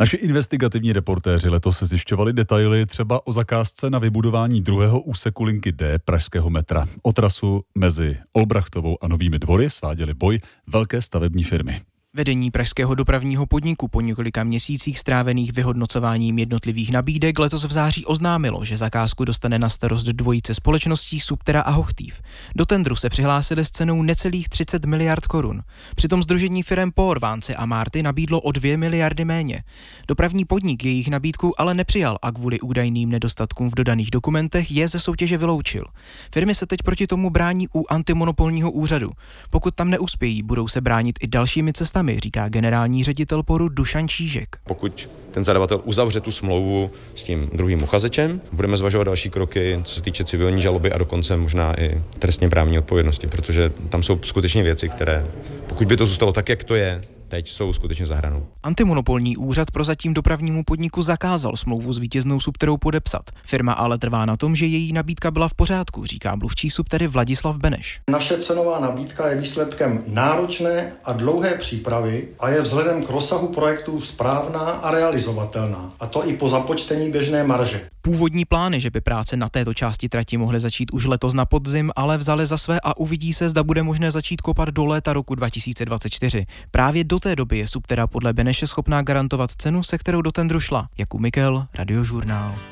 Naši investigativní reportéři letos zjišťovali detaily třeba o zakázce na vybudování druhého úseku linky D pražského metra. O trasu mezi Olbrachtovou a Novými dvory sváděli boj velké stavební firmy. Vedení pražského dopravního podniku po několika měsících strávených vyhodnocováním jednotlivých nabídek letos v září oznámilo, že zakázku dostane na starost dvojice společností Subtera a Hochtýv. Do tendru se přihlásili s cenou necelých 30 miliard korun. Přitom združení firm Porvánce a Marty nabídlo o 2 miliardy méně. Dopravní podnik jejich nabídku ale nepřijal a kvůli údajným nedostatkům v dodaných dokumentech je ze soutěže vyloučil. Firmy se teď proti tomu brání u antimonopolního úřadu. Pokud tam neuspějí, budou se bránit i dalšími cestami cestami, říká generální ředitel poru Dušan Čížek. Pokud ten zadavatel uzavře tu smlouvu s tím druhým uchazečem, budeme zvažovat další kroky, co se týče civilní žaloby a dokonce možná i trestně právní odpovědnosti, protože tam jsou skutečně věci, které, pokud by to zůstalo tak, jak to je, teď jsou skutečně za hranou. Antimonopolní úřad prozatím dopravnímu podniku zakázal smlouvu s vítěznou Subterou podepsat. Firma ale trvá na tom, že její nabídka byla v pořádku, říká mluvčí Subtery Vladislav Beneš. Naše cenová nabídka je výsledkem náročné a dlouhé přípravy a je vzhledem k rozsahu projektů správná a realizovatelná, a to i po započtení běžné marže. Původní plány, že by práce na této části trati mohly začít už letos na podzim, ale vzali za své a uvidí se, zda bude možné začít kopat do léta roku 2024. Právě do té doby je Subtera podle Beneše schopná garantovat cenu, se kterou do tendru šla. Jakub Mikel, Radiožurnál.